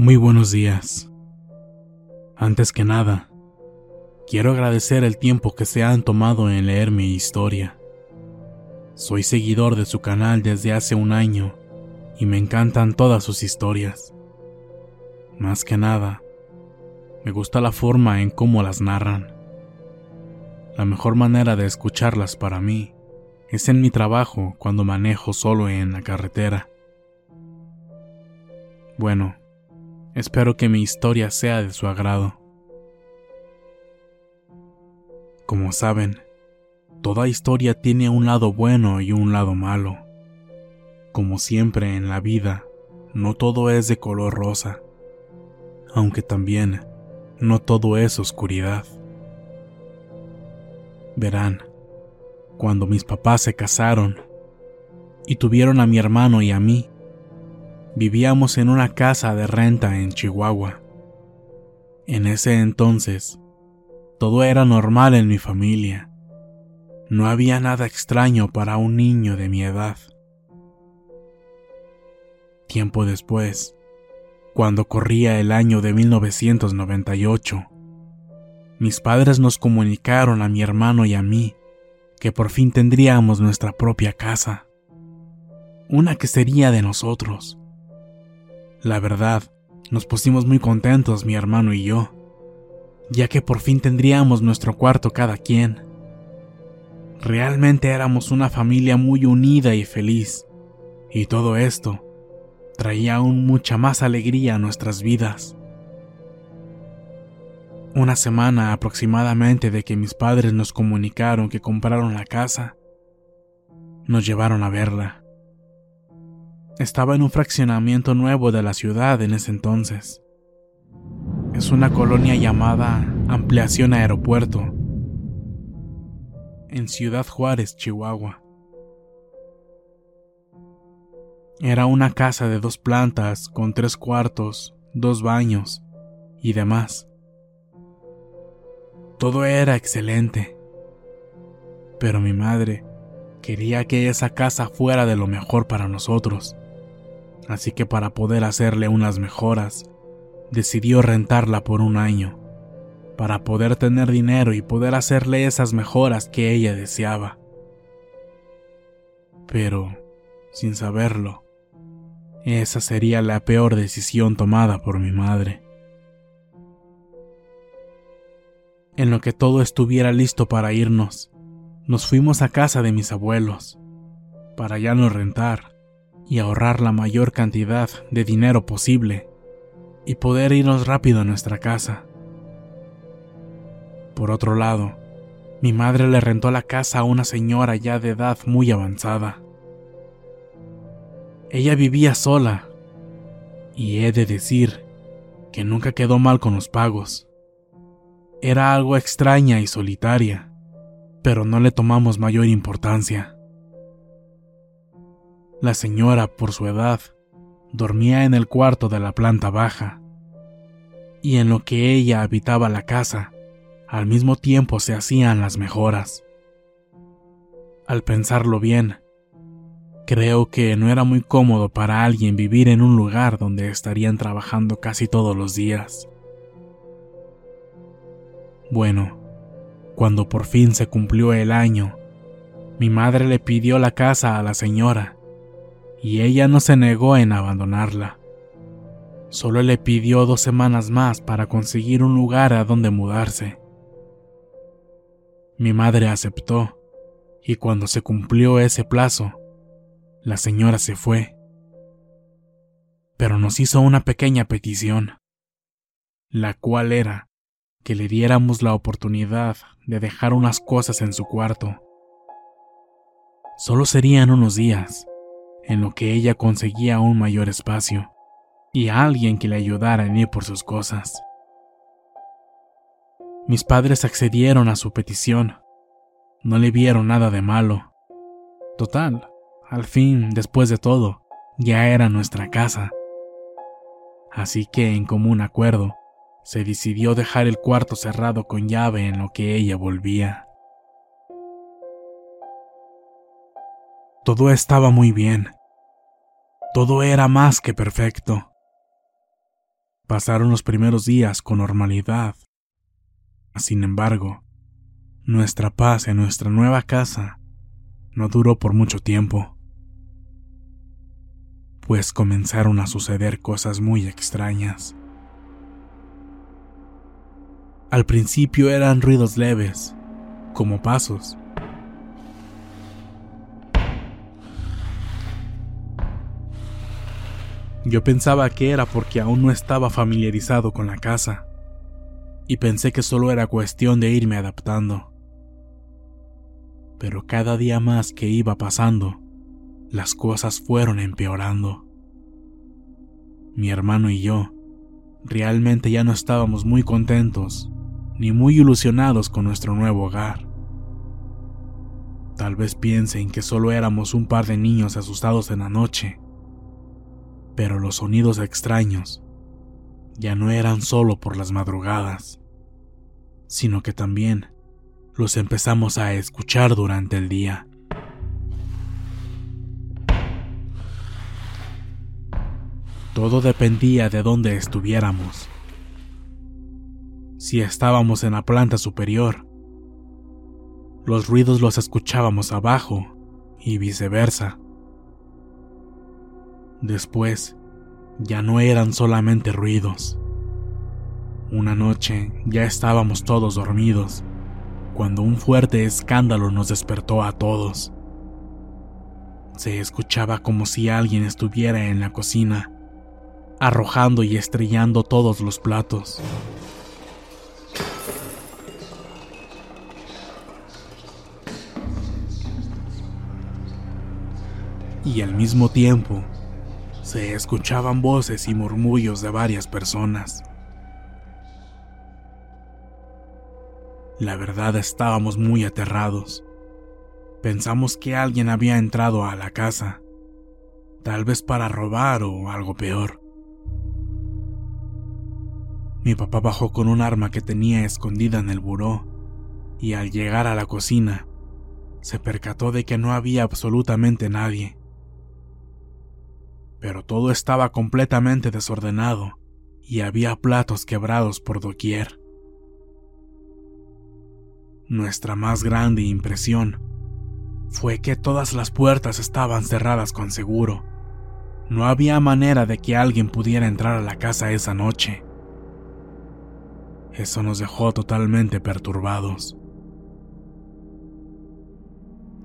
Muy buenos días. Antes que nada, quiero agradecer el tiempo que se han tomado en leer mi historia. Soy seguidor de su canal desde hace un año y me encantan todas sus historias. Más que nada, me gusta la forma en cómo las narran. La mejor manera de escucharlas para mí es en mi trabajo cuando manejo solo en la carretera. Bueno, espero que mi historia sea de su agrado. Como saben, toda historia tiene un lado bueno y un lado malo. Como siempre en la vida, no todo es de color rosa, aunque también no todo es oscuridad. Verán, cuando mis papás se casaron y tuvieron a mi hermano y a mí, vivíamos en una casa de renta en Chihuahua. En ese entonces, todo era normal en mi familia. No había nada extraño para un niño de mi edad. Tiempo después, cuando corría el año de 1998, mis padres nos comunicaron a mi hermano y a mí que por fin tendríamos nuestra propia casa, una que sería de nosotros. La verdad, nos pusimos muy contentos mi hermano y yo, ya que por fin tendríamos nuestro cuarto cada quien. Realmente éramos una familia muy unida y feliz, y todo esto traía aún mucha más alegría a nuestras vidas. Una semana aproximadamente de que mis padres nos comunicaron que compraron la casa, nos llevaron a verla. Estaba en un fraccionamiento nuevo de la ciudad en ese entonces. Es una colonia llamada Ampliación Aeropuerto, en Ciudad Juárez, Chihuahua. Era una casa de dos plantas con tres cuartos, dos baños y demás. Todo era excelente. Pero mi madre quería que esa casa fuera de lo mejor para nosotros. Así que para poder hacerle unas mejoras, decidió rentarla por un año, para poder tener dinero y poder hacerle esas mejoras que ella deseaba. Pero, sin saberlo, esa sería la peor decisión tomada por mi madre. En lo que todo estuviera listo para irnos, nos fuimos a casa de mis abuelos, para ya no rentar y ahorrar la mayor cantidad de dinero posible y poder irnos rápido a nuestra casa. Por otro lado, mi madre le rentó la casa a una señora ya de edad muy avanzada. Ella vivía sola, y he de decir que nunca quedó mal con los pagos. Era algo extraña y solitaria, pero no le tomamos mayor importancia. La señora, por su edad, dormía en el cuarto de la planta baja, y en lo que ella habitaba la casa, al mismo tiempo se hacían las mejoras. Al pensarlo bien, Creo que no era muy cómodo para alguien vivir en un lugar donde estarían trabajando casi todos los días. Bueno, cuando por fin se cumplió el año, mi madre le pidió la casa a la señora, y ella no se negó en abandonarla. Solo le pidió dos semanas más para conseguir un lugar a donde mudarse. Mi madre aceptó, y cuando se cumplió ese plazo, la señora se fue, pero nos hizo una pequeña petición, la cual era que le diéramos la oportunidad de dejar unas cosas en su cuarto. Solo serían unos días, en lo que ella conseguía un mayor espacio y alguien que le ayudara en ir por sus cosas. Mis padres accedieron a su petición. No le vieron nada de malo. Total, al fin, después de todo, ya era nuestra casa. Así que, en común acuerdo, se decidió dejar el cuarto cerrado con llave en lo que ella volvía. Todo estaba muy bien. Todo era más que perfecto. Pasaron los primeros días con normalidad. Sin embargo, nuestra paz en nuestra nueva casa no duró por mucho tiempo, pues comenzaron a suceder cosas muy extrañas. Al principio eran ruidos leves, como pasos. Yo pensaba que era porque aún no estaba familiarizado con la casa, y pensé que solo era cuestión de irme adaptando pero cada día más que iba pasando, las cosas fueron empeorando. Mi hermano y yo realmente ya no estábamos muy contentos ni muy ilusionados con nuestro nuevo hogar. Tal vez piensen que solo éramos un par de niños asustados en la noche, pero los sonidos extraños ya no eran solo por las madrugadas, sino que también los empezamos a escuchar durante el día. Todo dependía de dónde estuviéramos. Si estábamos en la planta superior, los ruidos los escuchábamos abajo y viceversa. Después, ya no eran solamente ruidos. Una noche ya estábamos todos dormidos cuando un fuerte escándalo nos despertó a todos. Se escuchaba como si alguien estuviera en la cocina, arrojando y estrellando todos los platos. Y al mismo tiempo, se escuchaban voces y murmullos de varias personas. La verdad estábamos muy aterrados. Pensamos que alguien había entrado a la casa, tal vez para robar o algo peor. Mi papá bajó con un arma que tenía escondida en el buró y al llegar a la cocina se percató de que no había absolutamente nadie. Pero todo estaba completamente desordenado y había platos quebrados por doquier. Nuestra más grande impresión fue que todas las puertas estaban cerradas con seguro. No había manera de que alguien pudiera entrar a la casa esa noche. Eso nos dejó totalmente perturbados.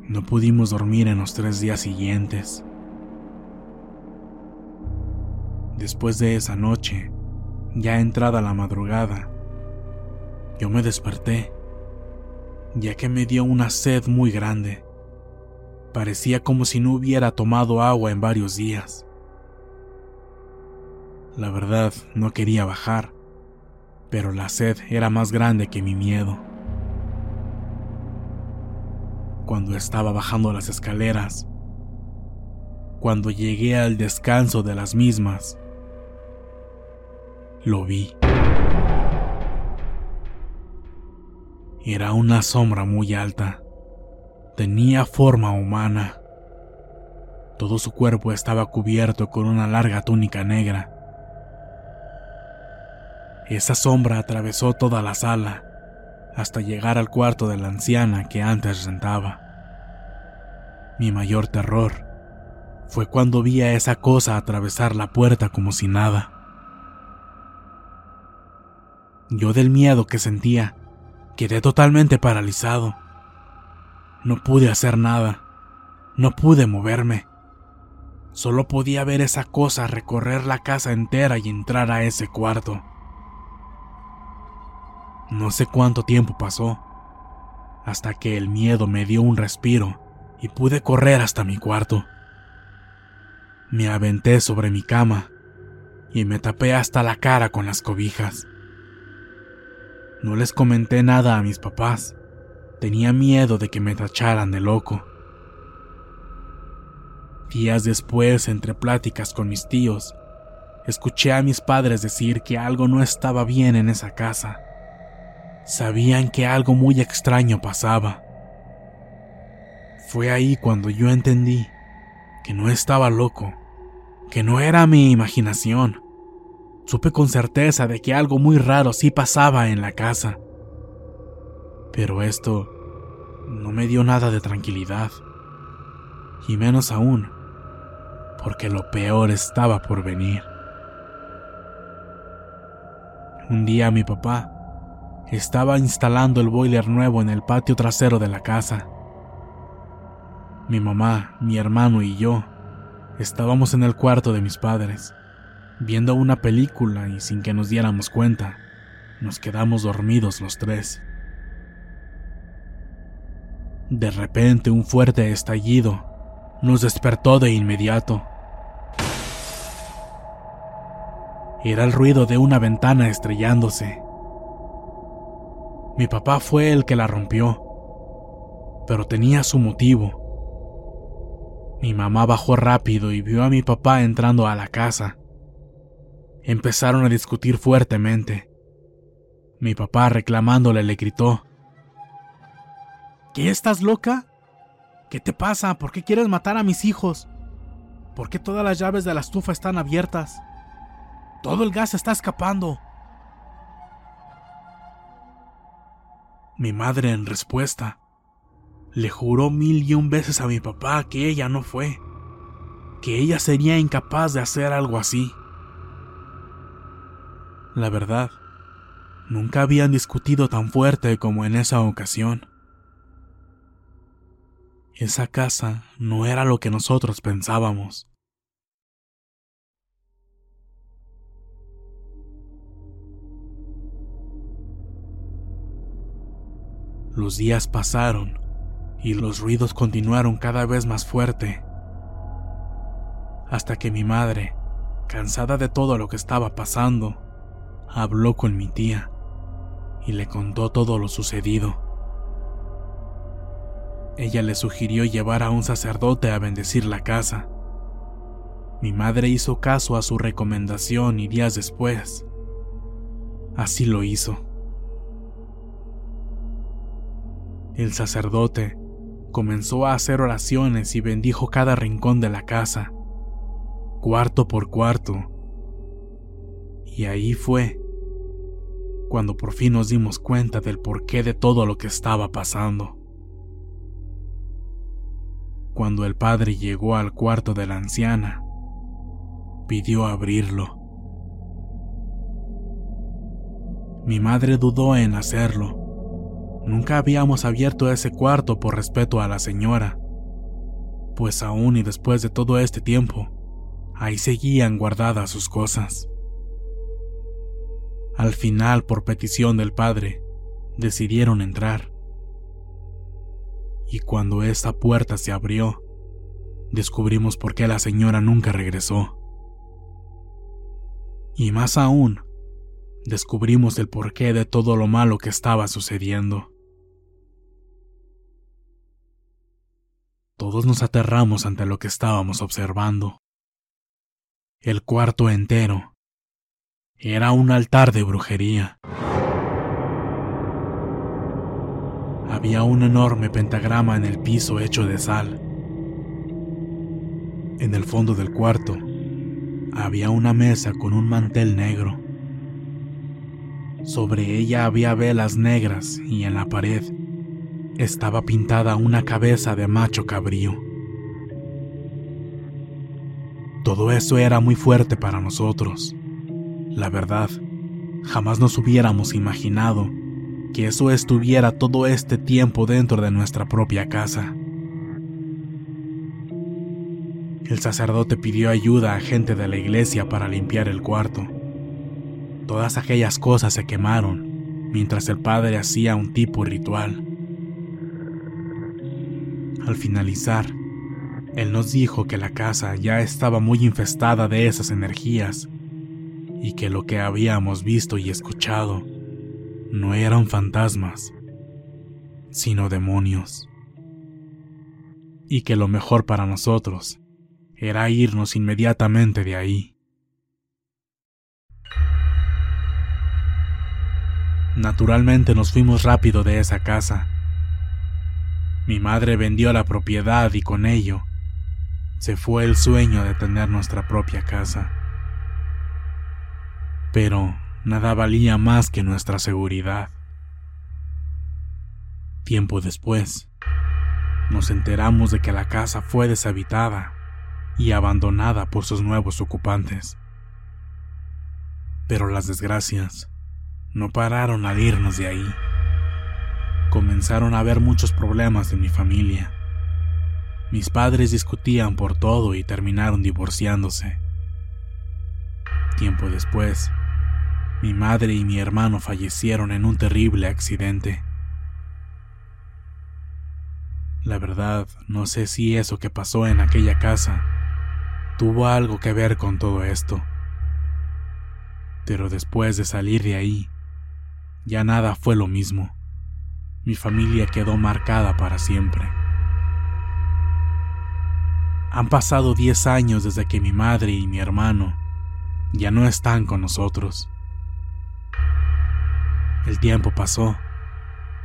No pudimos dormir en los tres días siguientes. Después de esa noche, ya entrada la madrugada, yo me desperté ya que me dio una sed muy grande. Parecía como si no hubiera tomado agua en varios días. La verdad, no quería bajar, pero la sed era más grande que mi miedo. Cuando estaba bajando las escaleras, cuando llegué al descanso de las mismas, lo vi. Era una sombra muy alta. Tenía forma humana. Todo su cuerpo estaba cubierto con una larga túnica negra. Esa sombra atravesó toda la sala hasta llegar al cuarto de la anciana que antes rentaba. Mi mayor terror fue cuando vi a esa cosa atravesar la puerta como si nada. Yo del miedo que sentía Quedé totalmente paralizado. No pude hacer nada. No pude moverme. Solo podía ver esa cosa recorrer la casa entera y entrar a ese cuarto. No sé cuánto tiempo pasó, hasta que el miedo me dio un respiro y pude correr hasta mi cuarto. Me aventé sobre mi cama y me tapé hasta la cara con las cobijas. No les comenté nada a mis papás. Tenía miedo de que me tacharan de loco. Días después, entre pláticas con mis tíos, escuché a mis padres decir que algo no estaba bien en esa casa. Sabían que algo muy extraño pasaba. Fue ahí cuando yo entendí que no estaba loco, que no era mi imaginación, supe con certeza de que algo muy raro sí pasaba en la casa. Pero esto no me dio nada de tranquilidad. Y menos aún, porque lo peor estaba por venir. Un día mi papá estaba instalando el boiler nuevo en el patio trasero de la casa. Mi mamá, mi hermano y yo estábamos en el cuarto de mis padres, viendo una película y sin que nos diéramos cuenta, nos quedamos dormidos los tres. De repente un fuerte estallido nos despertó de inmediato. Era el ruido de una ventana estrellándose. Mi papá fue el que la rompió, pero tenía su motivo. Mi mamá bajó rápido y vio a mi papá entrando a la casa. Empezaron a discutir fuertemente. Mi papá reclamándole le gritó, ¿Qué estás loca? ¿Qué te pasa? ¿Por qué quieres matar a mis hijos? ¿Por qué todas las llaves de la estufa están abiertas? Todo el gas está escapando. Mi madre en respuesta le juró mil y un veces a mi papá que ella no fue, que ella sería incapaz de hacer algo así. La verdad, nunca habían discutido tan fuerte como en esa ocasión. Esa casa no era lo que nosotros pensábamos. Los días pasaron y los ruidos continuaron cada vez más fuerte, hasta que mi madre, cansada de todo lo que estaba pasando, habló con mi tía y le contó todo lo sucedido. Ella le sugirió llevar a un sacerdote a bendecir la casa. Mi madre hizo caso a su recomendación y días después, así lo hizo. El sacerdote comenzó a hacer oraciones y bendijo cada rincón de la casa, cuarto por cuarto. Y ahí fue cuando por fin nos dimos cuenta del porqué de todo lo que estaba pasando. Cuando el padre llegó al cuarto de la anciana, pidió abrirlo. Mi madre dudó en hacerlo. Nunca habíamos abierto ese cuarto por respeto a la señora, pues aún y después de todo este tiempo, ahí seguían guardadas sus cosas. Al final, por petición del padre, decidieron entrar y cuando esa puerta se abrió, descubrimos por qué la señora nunca regresó. Y más aún, descubrimos el porqué de todo lo malo que estaba sucediendo. Todos nos aterramos ante lo que estábamos observando. El cuarto entero era un altar de brujería. había un enorme pentagrama en el piso hecho de sal. En el fondo del cuarto había una mesa con un mantel negro. Sobre ella había velas negras y en la pared estaba pintada una cabeza de macho cabrío. Todo eso era muy fuerte para nosotros. La verdad, jamás nos hubiéramos imaginado que eso estuviera todo este tiempo dentro de nuestra propia casa. El sacerdote pidió ayuda a gente de la iglesia para limpiar el cuarto. Todas aquellas cosas se quemaron mientras el padre hacía un tipo ritual. Al finalizar, él nos dijo que la casa ya estaba muy infestada de esas energías y que lo que habíamos visto y escuchado no eran fantasmas, sino demonios. Y que lo mejor para nosotros era irnos inmediatamente de ahí. Naturalmente nos fuimos rápido de esa casa. Mi madre vendió la propiedad y con ello se fue el sueño de tener nuestra propia casa. Pero nada valía más que nuestra seguridad. Tiempo después, nos enteramos de que la casa fue deshabitada y abandonada por sus nuevos ocupantes. Pero las desgracias no pararon al irnos de ahí. Comenzaron a haber muchos problemas en mi familia. Mis padres discutían por todo y terminaron divorciándose. Tiempo después, mi madre y mi hermano fallecieron en un terrible accidente. La verdad, no sé si eso que pasó en aquella casa tuvo algo que ver con todo esto. Pero después de salir de ahí, ya nada fue lo mismo. Mi familia quedó marcada para siempre. Han pasado 10 años desde que mi madre y mi hermano ya no están con nosotros. El tiempo pasó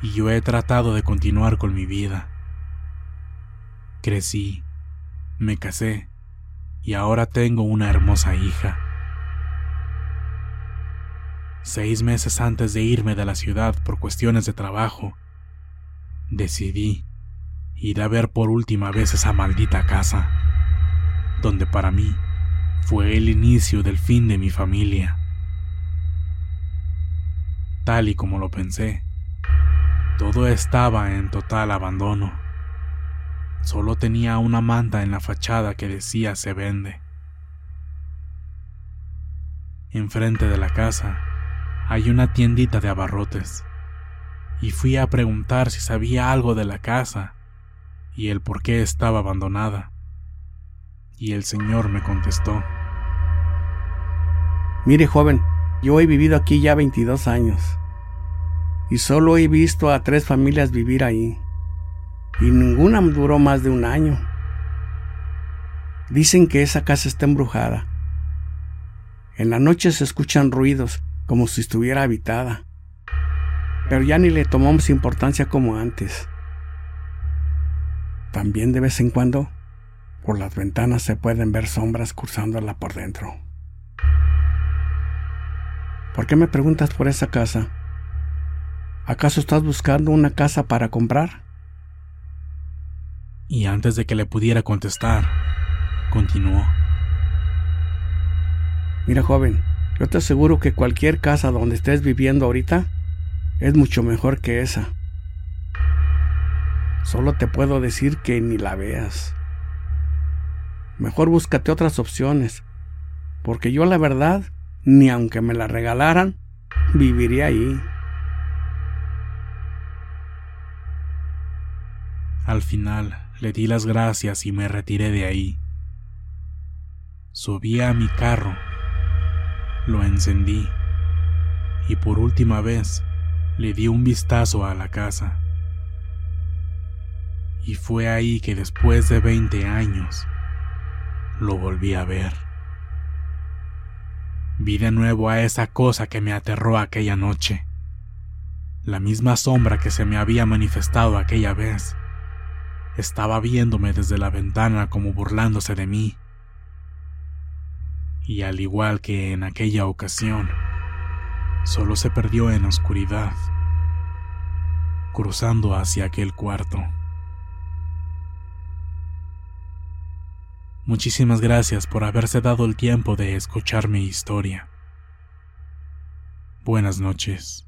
y yo he tratado de continuar con mi vida. Crecí, me casé y ahora tengo una hermosa hija. Seis meses antes de irme de la ciudad por cuestiones de trabajo, decidí ir a ver por última vez esa maldita casa, donde para mí fue el inicio del fin de mi familia. Tal y como lo pensé, todo estaba en total abandono. Solo tenía una manta en la fachada que decía se vende. Enfrente de la casa hay una tiendita de abarrotes y fui a preguntar si sabía algo de la casa y el por qué estaba abandonada. Y el señor me contestó. Mire joven, yo he vivido aquí ya 22 años y solo he visto a tres familias vivir ahí y ninguna duró más de un año. Dicen que esa casa está embrujada. En la noche se escuchan ruidos como si estuviera habitada, pero ya ni le tomamos importancia como antes. También de vez en cuando, por las ventanas se pueden ver sombras cruzándola por dentro. ¿Por qué me preguntas por esa casa? ¿Acaso estás buscando una casa para comprar? Y antes de que le pudiera contestar, continuó. Mira, joven, yo te aseguro que cualquier casa donde estés viviendo ahorita es mucho mejor que esa. Solo te puedo decir que ni la veas. Mejor búscate otras opciones, porque yo la verdad, ni aunque me la regalaran, viviría ahí. Al final, le di las gracias y me retiré de ahí. Subí a mi carro, lo encendí y por última vez le di un vistazo a la casa. Y fue ahí que después de 20 años lo volví a ver. Vi de nuevo a esa cosa que me aterró aquella noche, la misma sombra que se me había manifestado aquella vez estaba viéndome desde la ventana como burlándose de mí. Y al igual que en aquella ocasión, solo se perdió en oscuridad, cruzando hacia aquel cuarto. Muchísimas gracias por haberse dado el tiempo de escuchar mi historia. Buenas noches.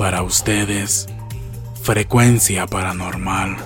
Para ustedes, frecuencia paranormal.